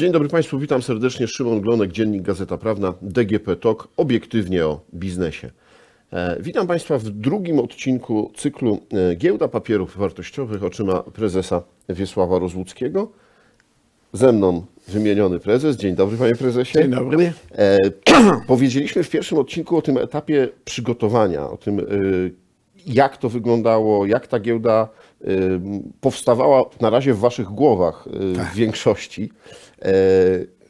Dzień dobry Państwu, witam serdecznie. Szymon Glonek, Dziennik Gazeta Prawna, DGP TOK, obiektywnie o biznesie. E, Witam Państwa w drugim odcinku cyklu e, Giełda Papierów Wartościowych oczyma prezesa Wiesława Rozłuckiego. Ze mną wymieniony prezes. Dzień dobry Panie Prezesie. Dzień dobry. E, powiedzieliśmy w pierwszym odcinku o tym etapie przygotowania, o tym, jak to wyglądało, jak ta giełda powstawała na razie w Waszych głowach e, w większości. E,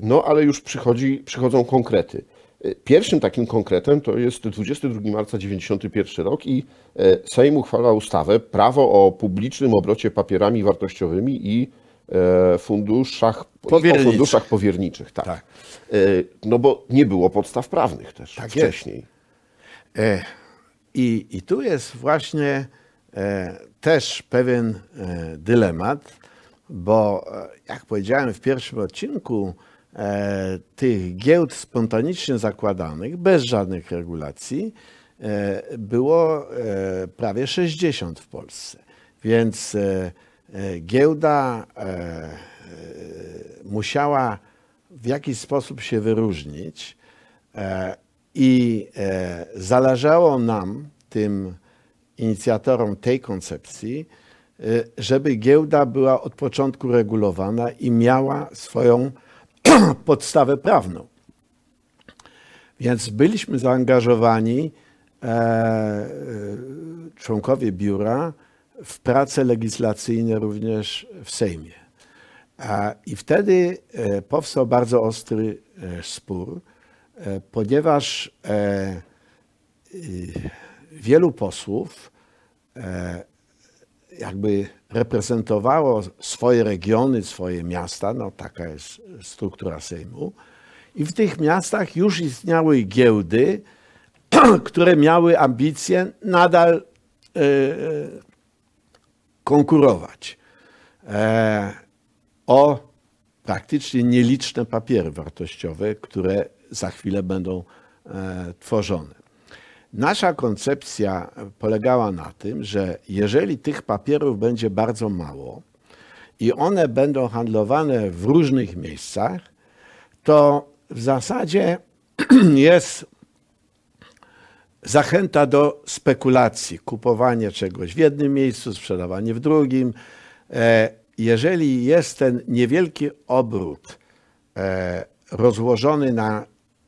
No, ale już przychodzi, przychodzą konkrety. E, Pierwszym takim konkretem to jest 22 marca 1991 rok i e, Sejm uchwala ustawę Prawo o publicznym obrocie papierami wartościowymi i funduszach, o Powierniczych. funduszach powierniczych. Tak. Tak. No bo nie było podstaw prawnych też Tak wcześniej. I, I tu jest właśnie też pewien e, dylemat, bo e, jak powiedziałem w pierwszym odcinku, e, tych giełd spontanicznie zakładanych, bez żadnych regulacji, e, było e, prawie 60 w Polsce. Więc e, e, giełda e, e, musiała w jakiś sposób się wyróżnić. E, I e, zależało nam, tym inicjatorom tej koncepcji, e, żeby giełda była od początku regulowana i miała swoją podstawę prawną. Więc byliśmy zaangażowani, e, e, członkowie biura, w prace legislacyjne również w Sejmie. A- I wtedy e, powstał bardzo ostry e, spór, ponieważ e, y, wielu posłów e, jakby reprezentowało swoje regiony, swoje miasta, no taka jest struktura Sejmu. I w tych miastach już istniały giełdy, które miały ambicje nadal e, konkurować e, o praktycznie nieliczne papiery wartościowe, które za chwilę będą tworzone. Nasza koncepcja polegała na tym, że jeżeli tych papierów będzie bardzo mało i one będą handlowane w różnych miejscach, to w zasadzie jest zachęta do spekulacji, kupowanie czegoś w jednym miejscu, sprzedawanie w drugim. E, Jeżeli jest ten niewielki obrót e, rozłożony na,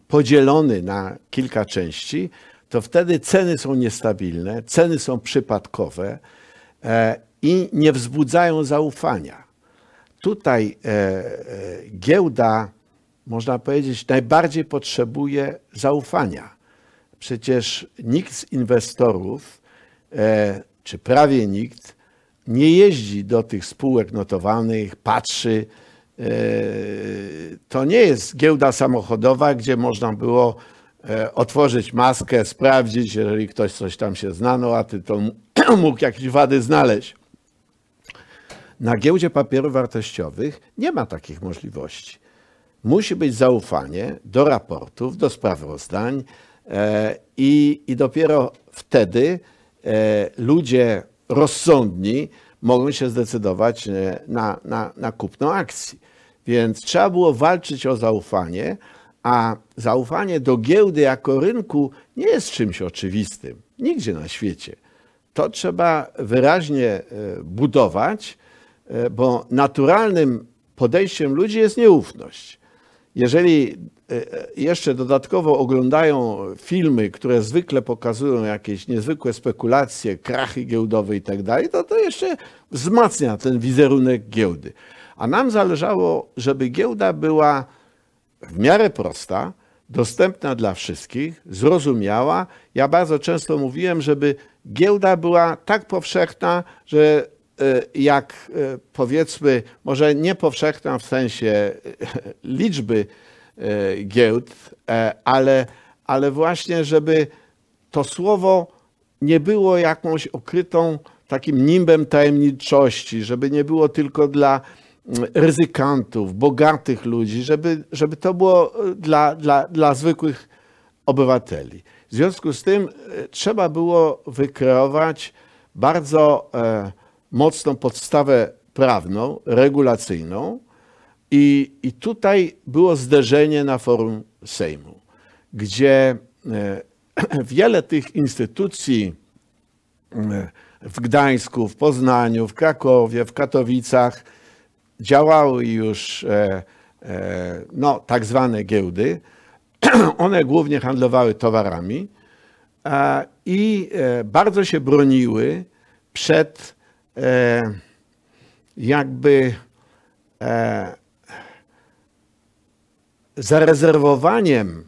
podzielony na kilka części, to wtedy ceny są niestabilne, ceny są przypadkowe e, i nie wzbudzają zaufania. Tutaj e, e, giełda, można powiedzieć, najbardziej potrzebuje zaufania. Przecież nikt z inwestorów, czy prawie nikt, nie jeździ do tych spółek notowanych, patrzy. To nie jest giełda samochodowa, gdzie można było otworzyć maskę, sprawdzić, jeżeli ktoś coś tam się zna, no a ty to mógł jakieś wady znaleźć. Na giełdzie papierów wartościowych nie ma takich możliwości. Musi być zaufanie do raportów, do sprawozdań e, i, i dopiero wtedy e, ludzie rozsądni mogą się zdecydować e, na, na, na kupno akcji. Więc trzeba było walczyć o zaufanie, a zaufanie do giełdy jako rynku nie jest czymś oczywistym. Nigdzie na świecie. To trzeba wyraźnie e, budować, e, bo naturalnym podejściem ludzi jest nieufność. Jeżeli e, jeszcze dodatkowo oglądają filmy, które zwykle pokazują jakieś niezwykłe spekulacje, krachy giełdowe i tak dalej, to to jeszcze wzmacnia ten wizerunek giełdy. A nam zależało, żeby giełda była w miarę prosta, dostępna dla wszystkich, zrozumiała. Ja bardzo często mówiłem, żeby giełda była tak powszechna, że e, jak e, powiedzmy, może nie powszechna w sensie e, liczby giełd, ale, ale właśnie, żeby to słowo nie było jakąś okrytą takim nimbem tajemniczości, żeby nie było tylko dla ryzykantów, bogatych ludzi, żeby, żeby to było e, dla, dla, dla zwykłych obywateli. W związku z tym e, trzeba było wykreować bardzo e, mocną podstawę prawną, regulacyjną. I, I tutaj było zderzenie na forum Sejmu, gdzie wiele tych instytucji w Gdańsku, w Poznaniu, w Krakowie, w Katowicach działały już e, e, no, tak zwane giełdy. One głównie handlowały towarami i e, bardzo się broniły przed jakby zarezerwowaniem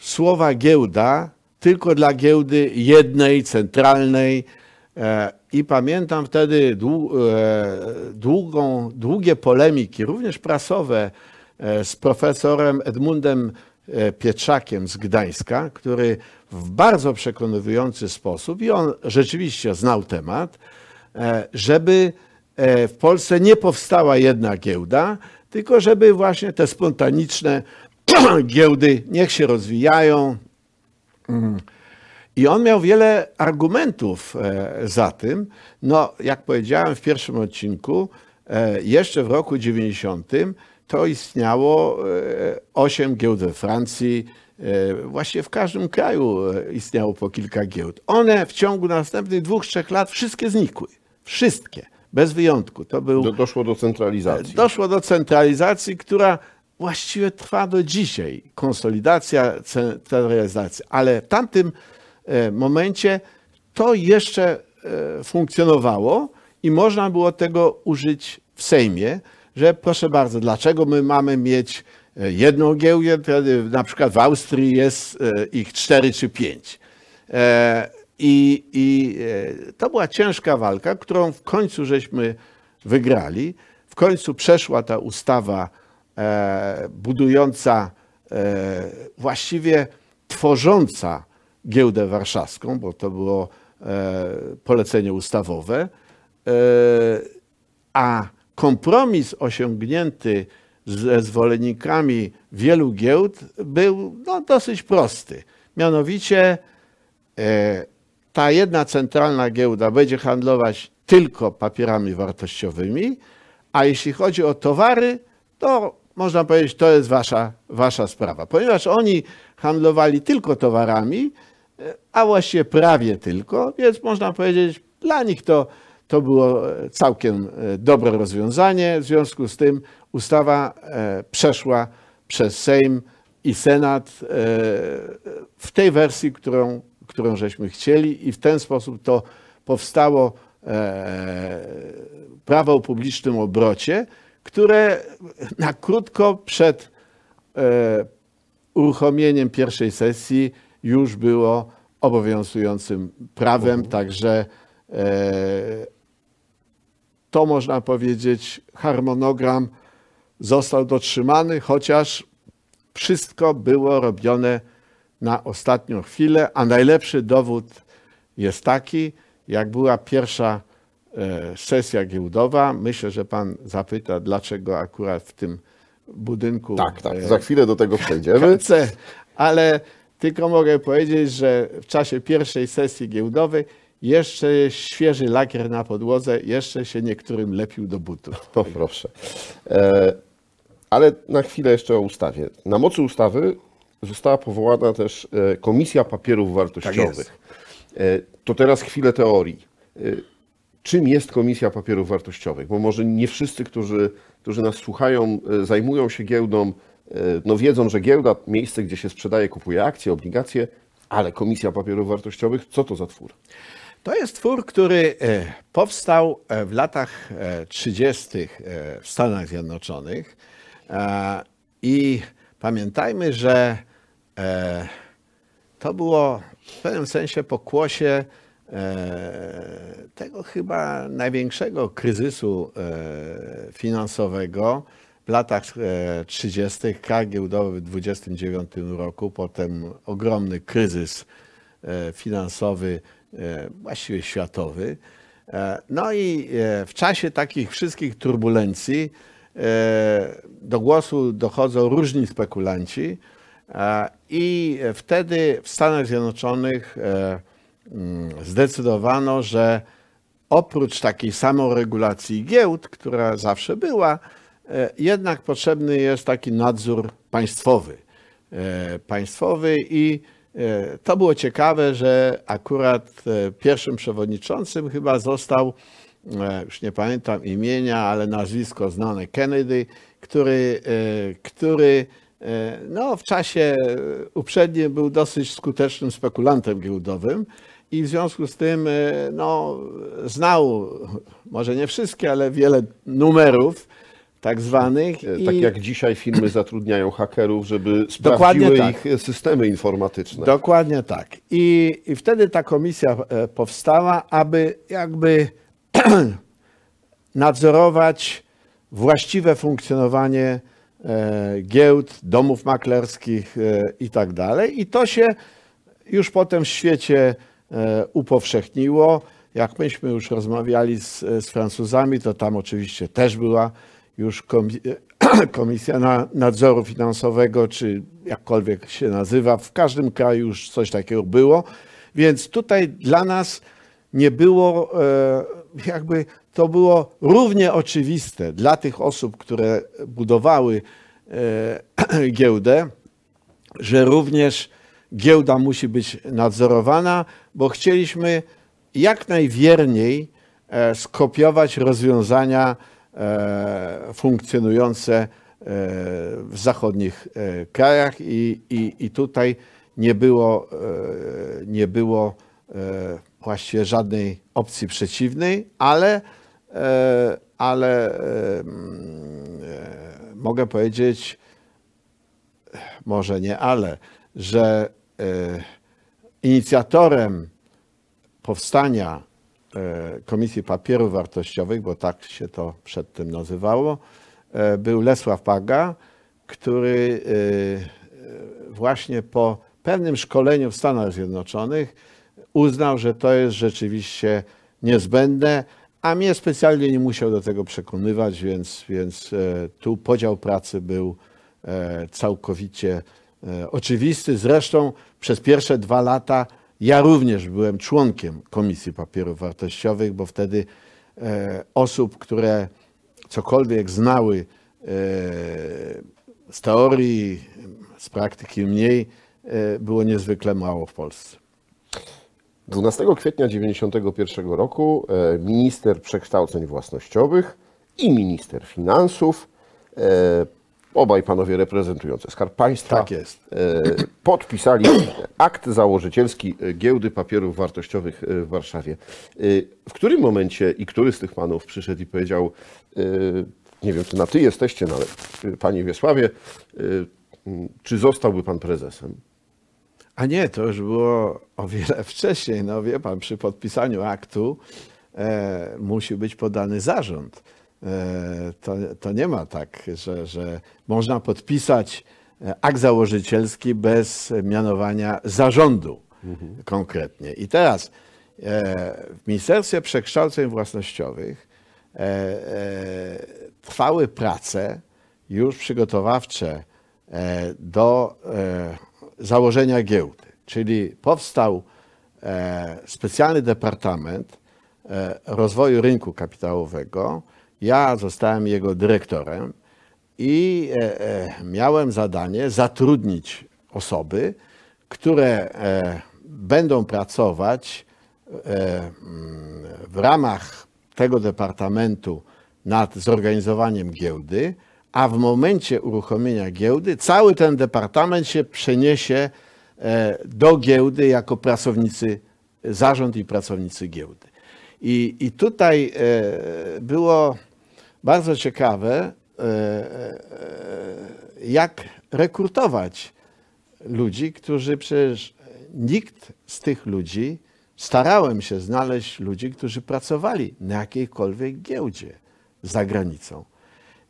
słowa giełda tylko dla giełdy jednej, centralnej. I pamiętam wtedy e, długą, długie polemiki, również prasowe, e, z profesorem Edmundem e, Pietrzakiem z Gdańska, który w bardzo przekonywujący sposób, i on rzeczywiście znał temat, żeby w Polsce nie powstała jedna giełda, tylko żeby właśnie te spontaniczne giełdy niech się rozwijają. I on miał wiele argumentów e, za tym. No, jak powiedziałem w pierwszym odcinku, e, jeszcze w roku 90 to istniało e, osiem giełd we Francji. e, Właściwie w każdym kraju istniało po kilka giełd. One w ciągu następnych dwóch, trzech lat wszystkie znikły. Wszystkie, bez wyjątku. To był Do, doszło do centralizacji. Doszło do centralizacji, która właściwie trwa do dzisiaj. Konsolidacja, centralizacja. Ale w tamtym momencie to jeszcze e, funkcjonowało i można było tego użyć w Sejmie, że proszę bardzo, dlaczego my mamy mieć e, jedną giełdę, na przykład w Austrii jest e, ich cztery czy pięć. E, I, i e, to była ciężka walka, którą w końcu żeśmy wygrali. W końcu przeszła ta ustawa e, budująca, e, właściwie tworząca giełdę warszawską, bo to było e, polecenie ustawowe, e, a kompromis osiągnięty ze zwolennikami wielu giełd był no, dosyć prosty. Mianowicie e, ta jedna centralna giełda będzie handlować tylko papierami wartościowymi, a jeśli chodzi o towary, to można powiedzieć, to jest wasza, wasza sprawa. Ponieważ oni handlowali tylko towarami, a właściwie prawie tylko, więc można powiedzieć, dla nich to, to było e, całkiem e, dobre rozwiązanie. W związku z tym ustawa e, przeszła przez Sejm i Senat w tej wersji, którą, którą żeśmy chcieli i w ten sposób to powstało prawo o publicznym obrocie, które na krótko przed uruchomieniem pierwszej sesji już było obowiązującym prawem, także e, to można powiedzieć, harmonogram został dotrzymany, chociaż wszystko było robione na ostatnią chwilę, a najlepszy dowód jest taki, jak była pierwsza e, sesja giełdowa. Myślę, że pan zapyta, dlaczego akurat w tym budynku. Tak, tak. e, Za chwilę do tego przejdziemy. KC, ale tylko mogę powiedzieć, że w czasie pierwszej sesji giełdowej jeszcze jest świeży lakier na podłodze, jeszcze się niektórym lepił do butów. O, proszę. E, ale na chwilę jeszcze o ustawie. Na mocy ustawy została powołana też e, Komisja Papierów Wartościowych. E, to teraz chwilę teorii. E, czym jest Komisja Papierów Wartościowych? Bo może nie wszyscy, którzy, którzy nas słuchają, zajmują się giełdą, no wiedzą, że giełda, miejsce, gdzie się sprzedaje, kupuje akcje, obligacje, ale Komisja Papierów Wartościowych, co to za twór? To jest twór, który e, powstał e, w latach e, 30. e, w Stanach Zjednoczonych. E, I pamiętajmy, że e, to było w pewnym sensie pokłosie e, tego chyba największego kryzysu e, finansowego w latach e, 30. krach giełdowy w 29 roku, potem ogromny kryzys e, finansowy, e, właściwie światowy. E, No i e, w czasie takich wszystkich turbulencji e, do głosu dochodzą różni spekulanci e, i wtedy w Stanach Zjednoczonych e, mm, zdecydowano, że oprócz takiej samoregulacji giełd, która zawsze była, e, jednak potrzebny jest taki nadzór państwowy. E, Państwowy i e, to było ciekawe, że akurat e, pierwszym przewodniczącym chyba został, e, już nie pamiętam imienia, ale nazwisko znane Kennedy, który, e, który e, no, w czasie uprzednim był dosyć skutecznym spekulantem giełdowym i w związku z tym e, no, znał, może nie wszystkie, ale wiele numerów tak zwanych. E, Tak i- jak dzisiaj firmy zatrudniają hakerów, żeby Dokładnie sprawdziły tak. ich systemy informatyczne. Dokładnie tak. I, I wtedy ta komisja e, powstała, aby jakby nadzorować właściwe funkcjonowanie e, giełd, domów maklerskich i tak dalej. I to się już potem w świecie upowszechniło. Jak myśmy już rozmawiali z, z Francuzami, to tam oczywiście też była już komi- Komisja na- Nadzoru Finansowego, czy jakkolwiek się nazywa. W każdym kraju już coś takiego było. Więc tutaj dla nas nie było, e, jakby to było równie oczywiste dla tych osób, które budowały e, giełdę, że również giełda musi być nadzorowana, bo chcieliśmy jak najwierniej e, skopiować rozwiązania funkcjonujące e, w zachodnich e, krajach i, i, i tutaj nie było, e, nie było e, właściwie żadnej opcji przeciwnej, ale, e, ale e, mm, e, mogę powiedzieć, może nie ale, że e, inicjatorem powstania e, Komisji Papierów Wartościowych, bo tak się to przedtem nazywało, e, był Lesław Paga, który e, e, właśnie po pewnym szkoleniu w Stanach Zjednoczonych uznał, że to jest rzeczywiście niezbędne, a mnie specjalnie nie musiał do tego przekonywać, więc, więc e, tu podział pracy był e, całkowicie e, oczywisty. Zresztą przez pierwsze dwa lata ja również byłem członkiem Komisji Papierów Wartościowych, bo wtedy e, osób, które cokolwiek znały e, z teorii, z praktyki mniej, e, było niezwykle mało w Polsce. 12 kwietnia 1991 roku e, minister przekształceń własnościowych i minister finansów, e, obaj panowie reprezentujący Skarb Państwa, Tak e, podpisali akt założycielski Giełdy Papierów Wartościowych w Warszawie. E, W którym momencie i który z tych panów przyszedł i powiedział, e, nie wiem, czy na ty jesteście, no ale e, panie Wiesławie, e, czy zostałby pan prezesem? A nie, to już było o wiele wcześniej. No wie pan, przy podpisaniu aktu e, musi być podany zarząd. E, to, to nie ma tak, że, że można podpisać e, akt założycielski bez mianowania zarządu konkretnie. I teraz e, w Ministerstwie Przekształceń Własnościowych trwały prace już przygotowawcze do założenia giełdy. Czyli powstał specjalny departament rozwoju rynku kapitałowego. Ja zostałem jego dyrektorem i e, e, miałem zadanie zatrudnić osoby, które e, będą pracować w ramach tego departamentu nad zorganizowaniem giełdy, a w momencie uruchomienia giełdy cały ten departament się przeniesie do giełdy jako pracownicy, zarząd i pracownicy giełdy. I, i tutaj było bardzo ciekawe, e, e, jak rekrutować ludzi, którzy przecież nikt z tych ludzi, starałem się znaleźć ludzi, którzy pracowali na jakiejkolwiek giełdzie za granicą.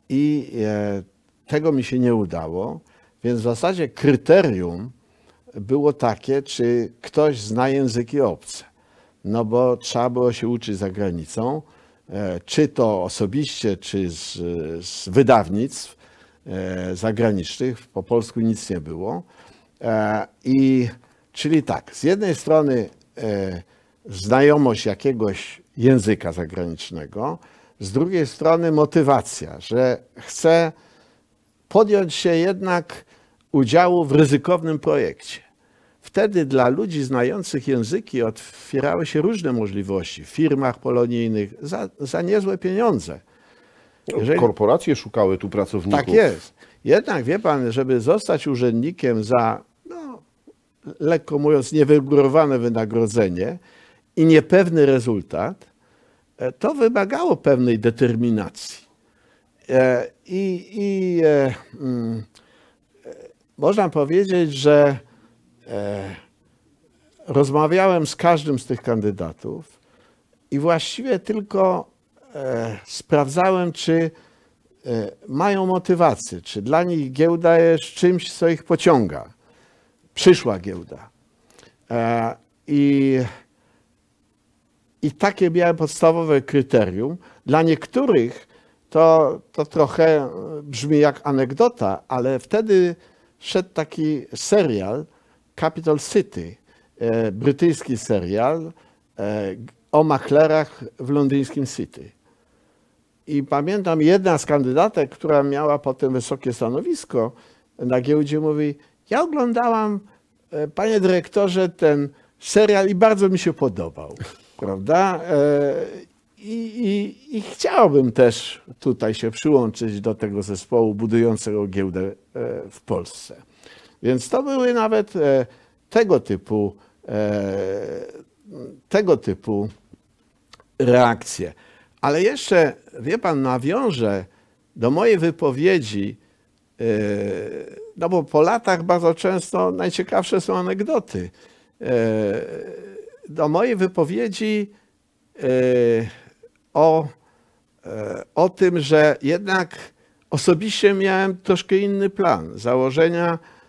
I e, tego mi się nie udało, więc w zasadzie kryterium było takie, czy ktoś zna języki obce. No bo trzeba było się uczyć za granicą, czy to osobiście, czy z, z wydawnictw e, zagranicznych. Po polsku nic nie było. E, I czyli tak, z jednej strony e, znajomość jakiegoś języka zagranicznego. Z drugiej strony motywacja, że chcę podjąć się jednak udziału w ryzykownym projekcie. Wtedy dla ludzi znających języki otwierały się różne możliwości w firmach polonijnych za, za niezłe pieniądze. Jeżeli- Korporacje szukały tu pracowników. Tak jest. Jednak wie pan, żeby zostać urzędnikiem za, no, lekko mówiąc, niewygórowane wynagrodzenie i niepewny rezultat, e, to wymagało pewnej determinacji. E, I, i e, mm, e, można powiedzieć, że rozmawiałem z każdym z tych kandydatów i właściwie tylko e, sprawdzałem, czy e, mają motywację, czy dla nich giełda jest czymś, co ich pociąga. Przyszła giełda. E, I, I takie miałem podstawowe kryterium. Dla niektórych to, to trochę e, brzmi jak anegdota, ale wtedy szedł taki serial Capital City, e, brytyjski serial e, o maklerach w londyńskim City. I pamiętam, jedna z kandydatek, która miała potem wysokie stanowisko na giełdzie, mówi: Ja oglądałam, e, panie dyrektorze, ten serial i bardzo mi się podobał. Prawda? I, i, I chciałbym też tutaj się przyłączyć do tego zespołu budującego giełdę w Polsce. Więc to były nawet e, tego typu, e, tego typu reakcje. Ale jeszcze, wie pan, nawiążę do mojej wypowiedzi, yy, no bo po latach bardzo często najciekawsze są anegdoty. Do mojej wypowiedzi o, o tym, że jednak osobiście miałem troszkę inny plan założenia, e,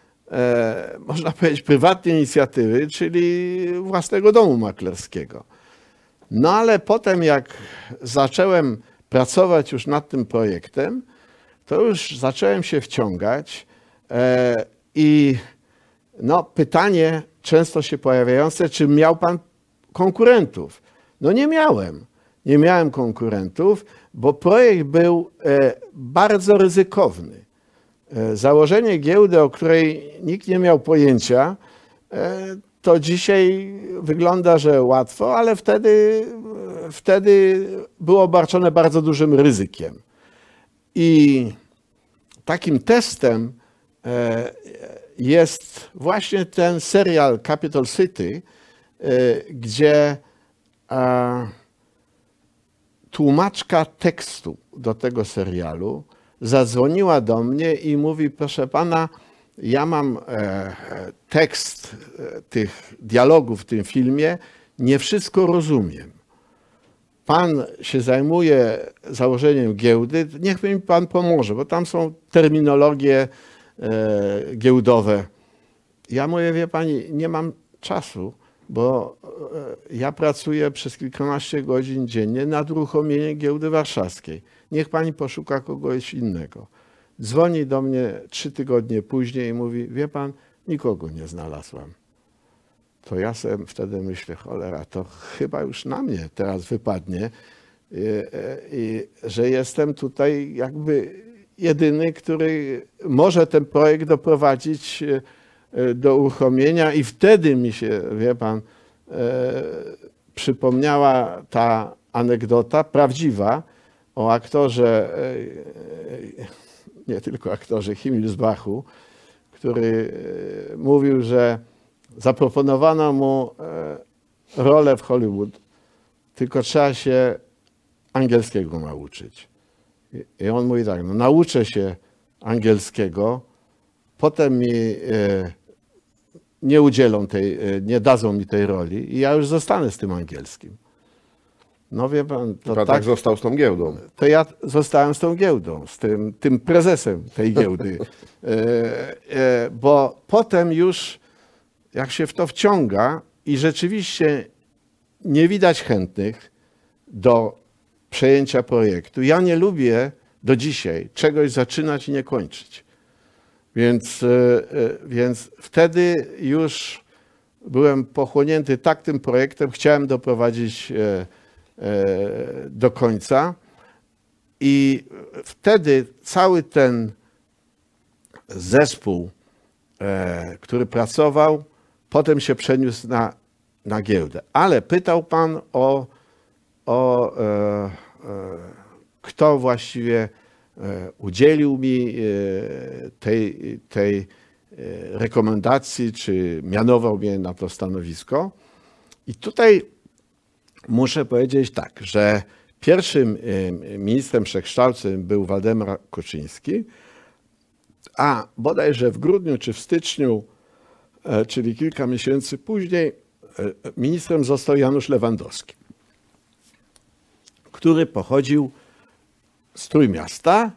można powiedzieć, prywatnej inicjatywy, czyli własnego domu maklerskiego. No ale potem, jak zacząłem pracować już nad tym projektem, to już zacząłem się wciągać e, i no, pytanie często się pojawiające, czy miał pan konkurentów? No nie miałem. Nie miałem konkurentów, bo projekt był e, bardzo ryzykowny. E, Założenie giełdy, o której nikt nie miał pojęcia, e, to dzisiaj wygląda, że łatwo, ale wtedy, wtedy było obarczone bardzo dużym ryzykiem. I takim testem e, jest właśnie ten serial Capital City, gdzie tłumaczka tekstu do tego serialu zadzwoniła do mnie i mówi: Proszę pana, ja mam e, tekst e, tych dialogów w tym filmie, nie wszystko rozumiem. Pan się zajmuje założeniem giełdy, niech mi pan pomoże, bo tam są terminologie e, giełdowe. Ja mówię, wie pani, nie mam czasu, bo e, ja pracuję przez kilkanaście godzin dziennie nad uruchomieniem giełdy warszawskiej. Niech pani poszuka kogoś innego. Dzwoni do mnie trzy tygodnie później i mówi, wie pan, nikogo nie znalazłam. To ja sobie wtedy myślę, cholera, to chyba już na mnie teraz wypadnie, i, i, że jestem tutaj jakby jedyny, który może ten projekt doprowadzić e, do uruchomienia i wtedy mi się, wie pan, e, przypomniała ta anegdota prawdziwa o aktorze, e, e, nie tylko aktorze Himmelsbachu, który e, mówił, że zaproponowano mu e, rolę w Hollywood, tylko trzeba się angielskiego nauczyć. I- on mówi tak, no nauczę się angielskiego, potem mi e, nie udzielą tej, e, nie dadzą mi tej roli i ja już zostanę z tym angielskim. No wie pan, to Pan tak, tak został z tą giełdą. to ja zostałem z tą giełdą, z tym, tym prezesem tej giełdy. E, e, bo potem już, jak się w to wciąga i rzeczywiście nie widać chętnych do przejęcia projektu, ja nie lubię do dzisiaj czegoś zaczynać i nie kończyć. Więc, e, e, więc wtedy już byłem pochłonięty tak tym projektem, chciałem doprowadzić e, do końca. I wtedy cały ten zespół, który pracował, potem się przeniósł na, na giełdę. Ale pytał pan o, o kto właściwie udzielił mi e, tej, tej e, rekomendacji, czy mianował mnie na to stanowisko. I tutaj muszę powiedzieć tak, że pierwszym e, ministrem przekształceń był Waldemar Kuczyński, a bodajże w grudniu czy w styczniu, e, czyli kilka miesięcy później, e, ministrem został Janusz Lewandowski, który pochodził z Trójmiasta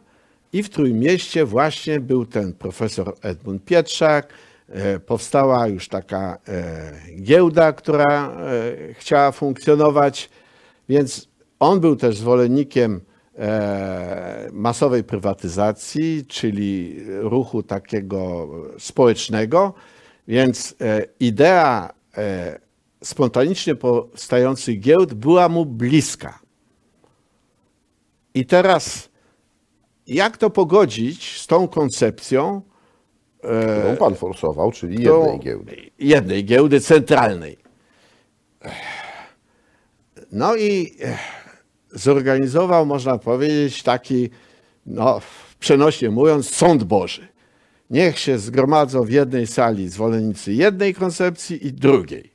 i w Trójmieście właśnie był ten profesor Edmund Pietrzak. E, Powstała już taka e, giełda, która e, chciała funkcjonować, więc on był też zwolennikiem masowej prywatyzacji, czyli ruchu takiego społecznego, więc idea spontanicznie powstających giełd była mu bliska. I teraz, jak to pogodzić z tą koncepcją Którą pan forsował, czyli jednej giełdy. jednej giełdy centralnej? No i eh, zorganizował, można powiedzieć, taki, no, przenośnie mówiąc, sąd Boży. Niech się zgromadzą w jednej sali zwolennicy jednej koncepcji i drugiej.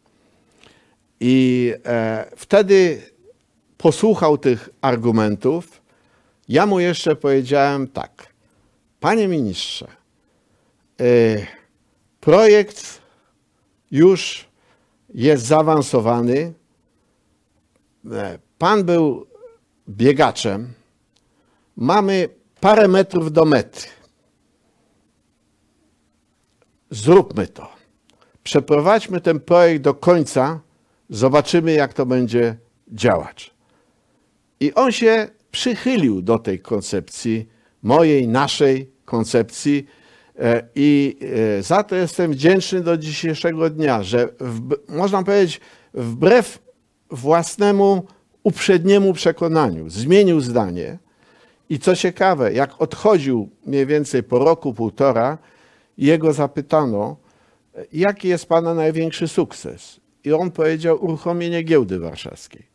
I e, wtedy posłuchał tych argumentów. Ja mu jeszcze powiedziałem tak. Panie ministrze, e, projekt już jest zaawansowany. E, Pan był biegaczem. Mamy parę metrów do mety. Zróbmy to. Przeprowadźmy ten projekt do końca. Zobaczymy, jak to będzie działać. I on się przychylił do tej koncepcji, mojej, naszej koncepcji. E, I e, za to jestem wdzięczny do dzisiejszego dnia, że w, można powiedzieć, wbrew własnemu uprzedniemu przekonaniu zmienił zdanie. I co ciekawe, jak odchodził mniej więcej po roku, półtora, jego zapytano, jaki jest pana największy sukces? I on powiedział uruchomienie giełdy warszawskiej.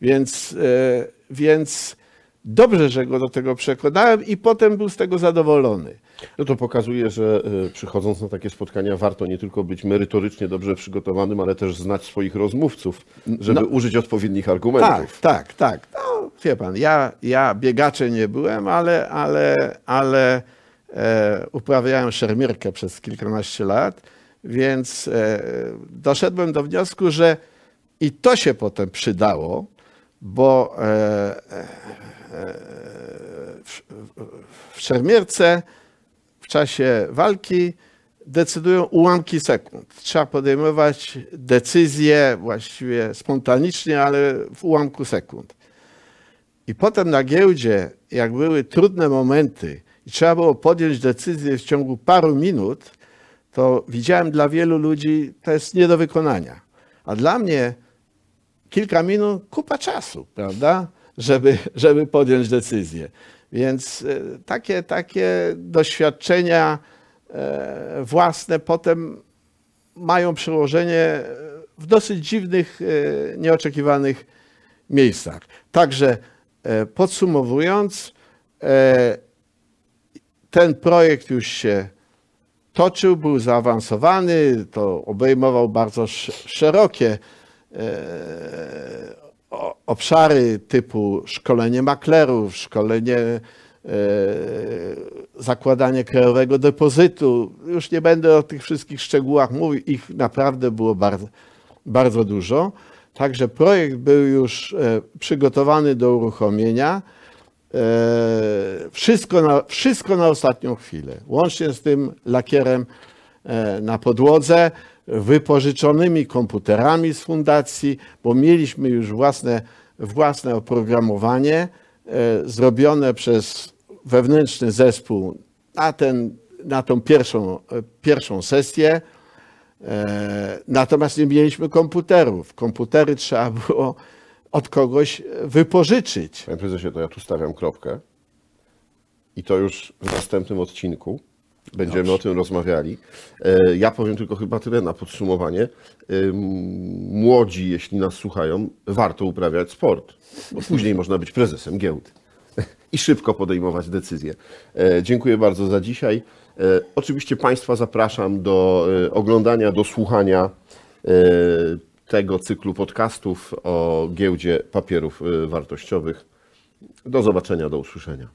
Więc, e, więc dobrze, że go do tego przekonałem i potem był z tego zadowolony. No to pokazuje, że y, przychodząc na takie spotkania warto nie tylko być merytorycznie dobrze przygotowanym, ale też znać swoich rozmówców, żeby No. użyć odpowiednich Tak, argumentów. tak, tak. No, wie pan, ja, ja biegaczem nie byłem, ale, ale, ale e, uprawiałem szermierkę przez kilkanaście lat, więc e, doszedłem do wniosku, że i to się potem przydało, bo e, e, w, w szermierce w czasie walki decydują ułamki sekund. Trzeba podejmować decyzje właściwie spontanicznie, ale w ułamku sekund. I potem na giełdzie, jak były trudne momenty i trzeba było podjąć decyzję w ciągu paru minut, to widziałem dla wielu ludzi to jest nie do wykonania. A dla mnie kilka minut kupa czasu, prawda, żeby, żeby podjąć decyzję. Więc e, takie, takie doświadczenia e, własne potem mają przełożenie w dosyć dziwnych, e, nieoczekiwanych miejscach. Także e, podsumowując, e, ten projekt już się toczył, był zaawansowany, to obejmował bardzo sz- szerokie e, obszary typu szkolenie maklerów, szkolenie, e, zakładanie krajowego depozytu. Już nie będę o tych wszystkich szczegółach mówił, ich naprawdę było bardzo, bardzo dużo. Także projekt był już e, przygotowany do uruchomienia. E, Wszystko na, wszystko na ostatnią chwilę, łącznie z tym lakierem na podłodze, wypożyczonymi komputerami z fundacji, bo mieliśmy już własne, własne oprogramowanie e, zrobione przez wewnętrzny zespół na, ten, na tą pierwszą, pierwszą sesję. E, Natomiast nie mieliśmy komputerów. Komputery trzeba było od kogoś wypożyczyć. Panie prezesie, to ja tu stawiam kropkę i to już w następnym odcinku będziemy o tym rozmawiali. E, Ja powiem tylko chyba tyle na podsumowanie. Ym, Młodzi, jeśli nas słuchają, warto uprawiać sport, bo później można być prezesem giełdy i szybko podejmować decyzje. E, Dziękuję bardzo za dzisiaj. E, Oczywiście Państwa zapraszam do e, oglądania, do słuchania e, tego cyklu podcastów o giełdzie papierów e, wartościowych. Do zobaczenia, do usłyszenia.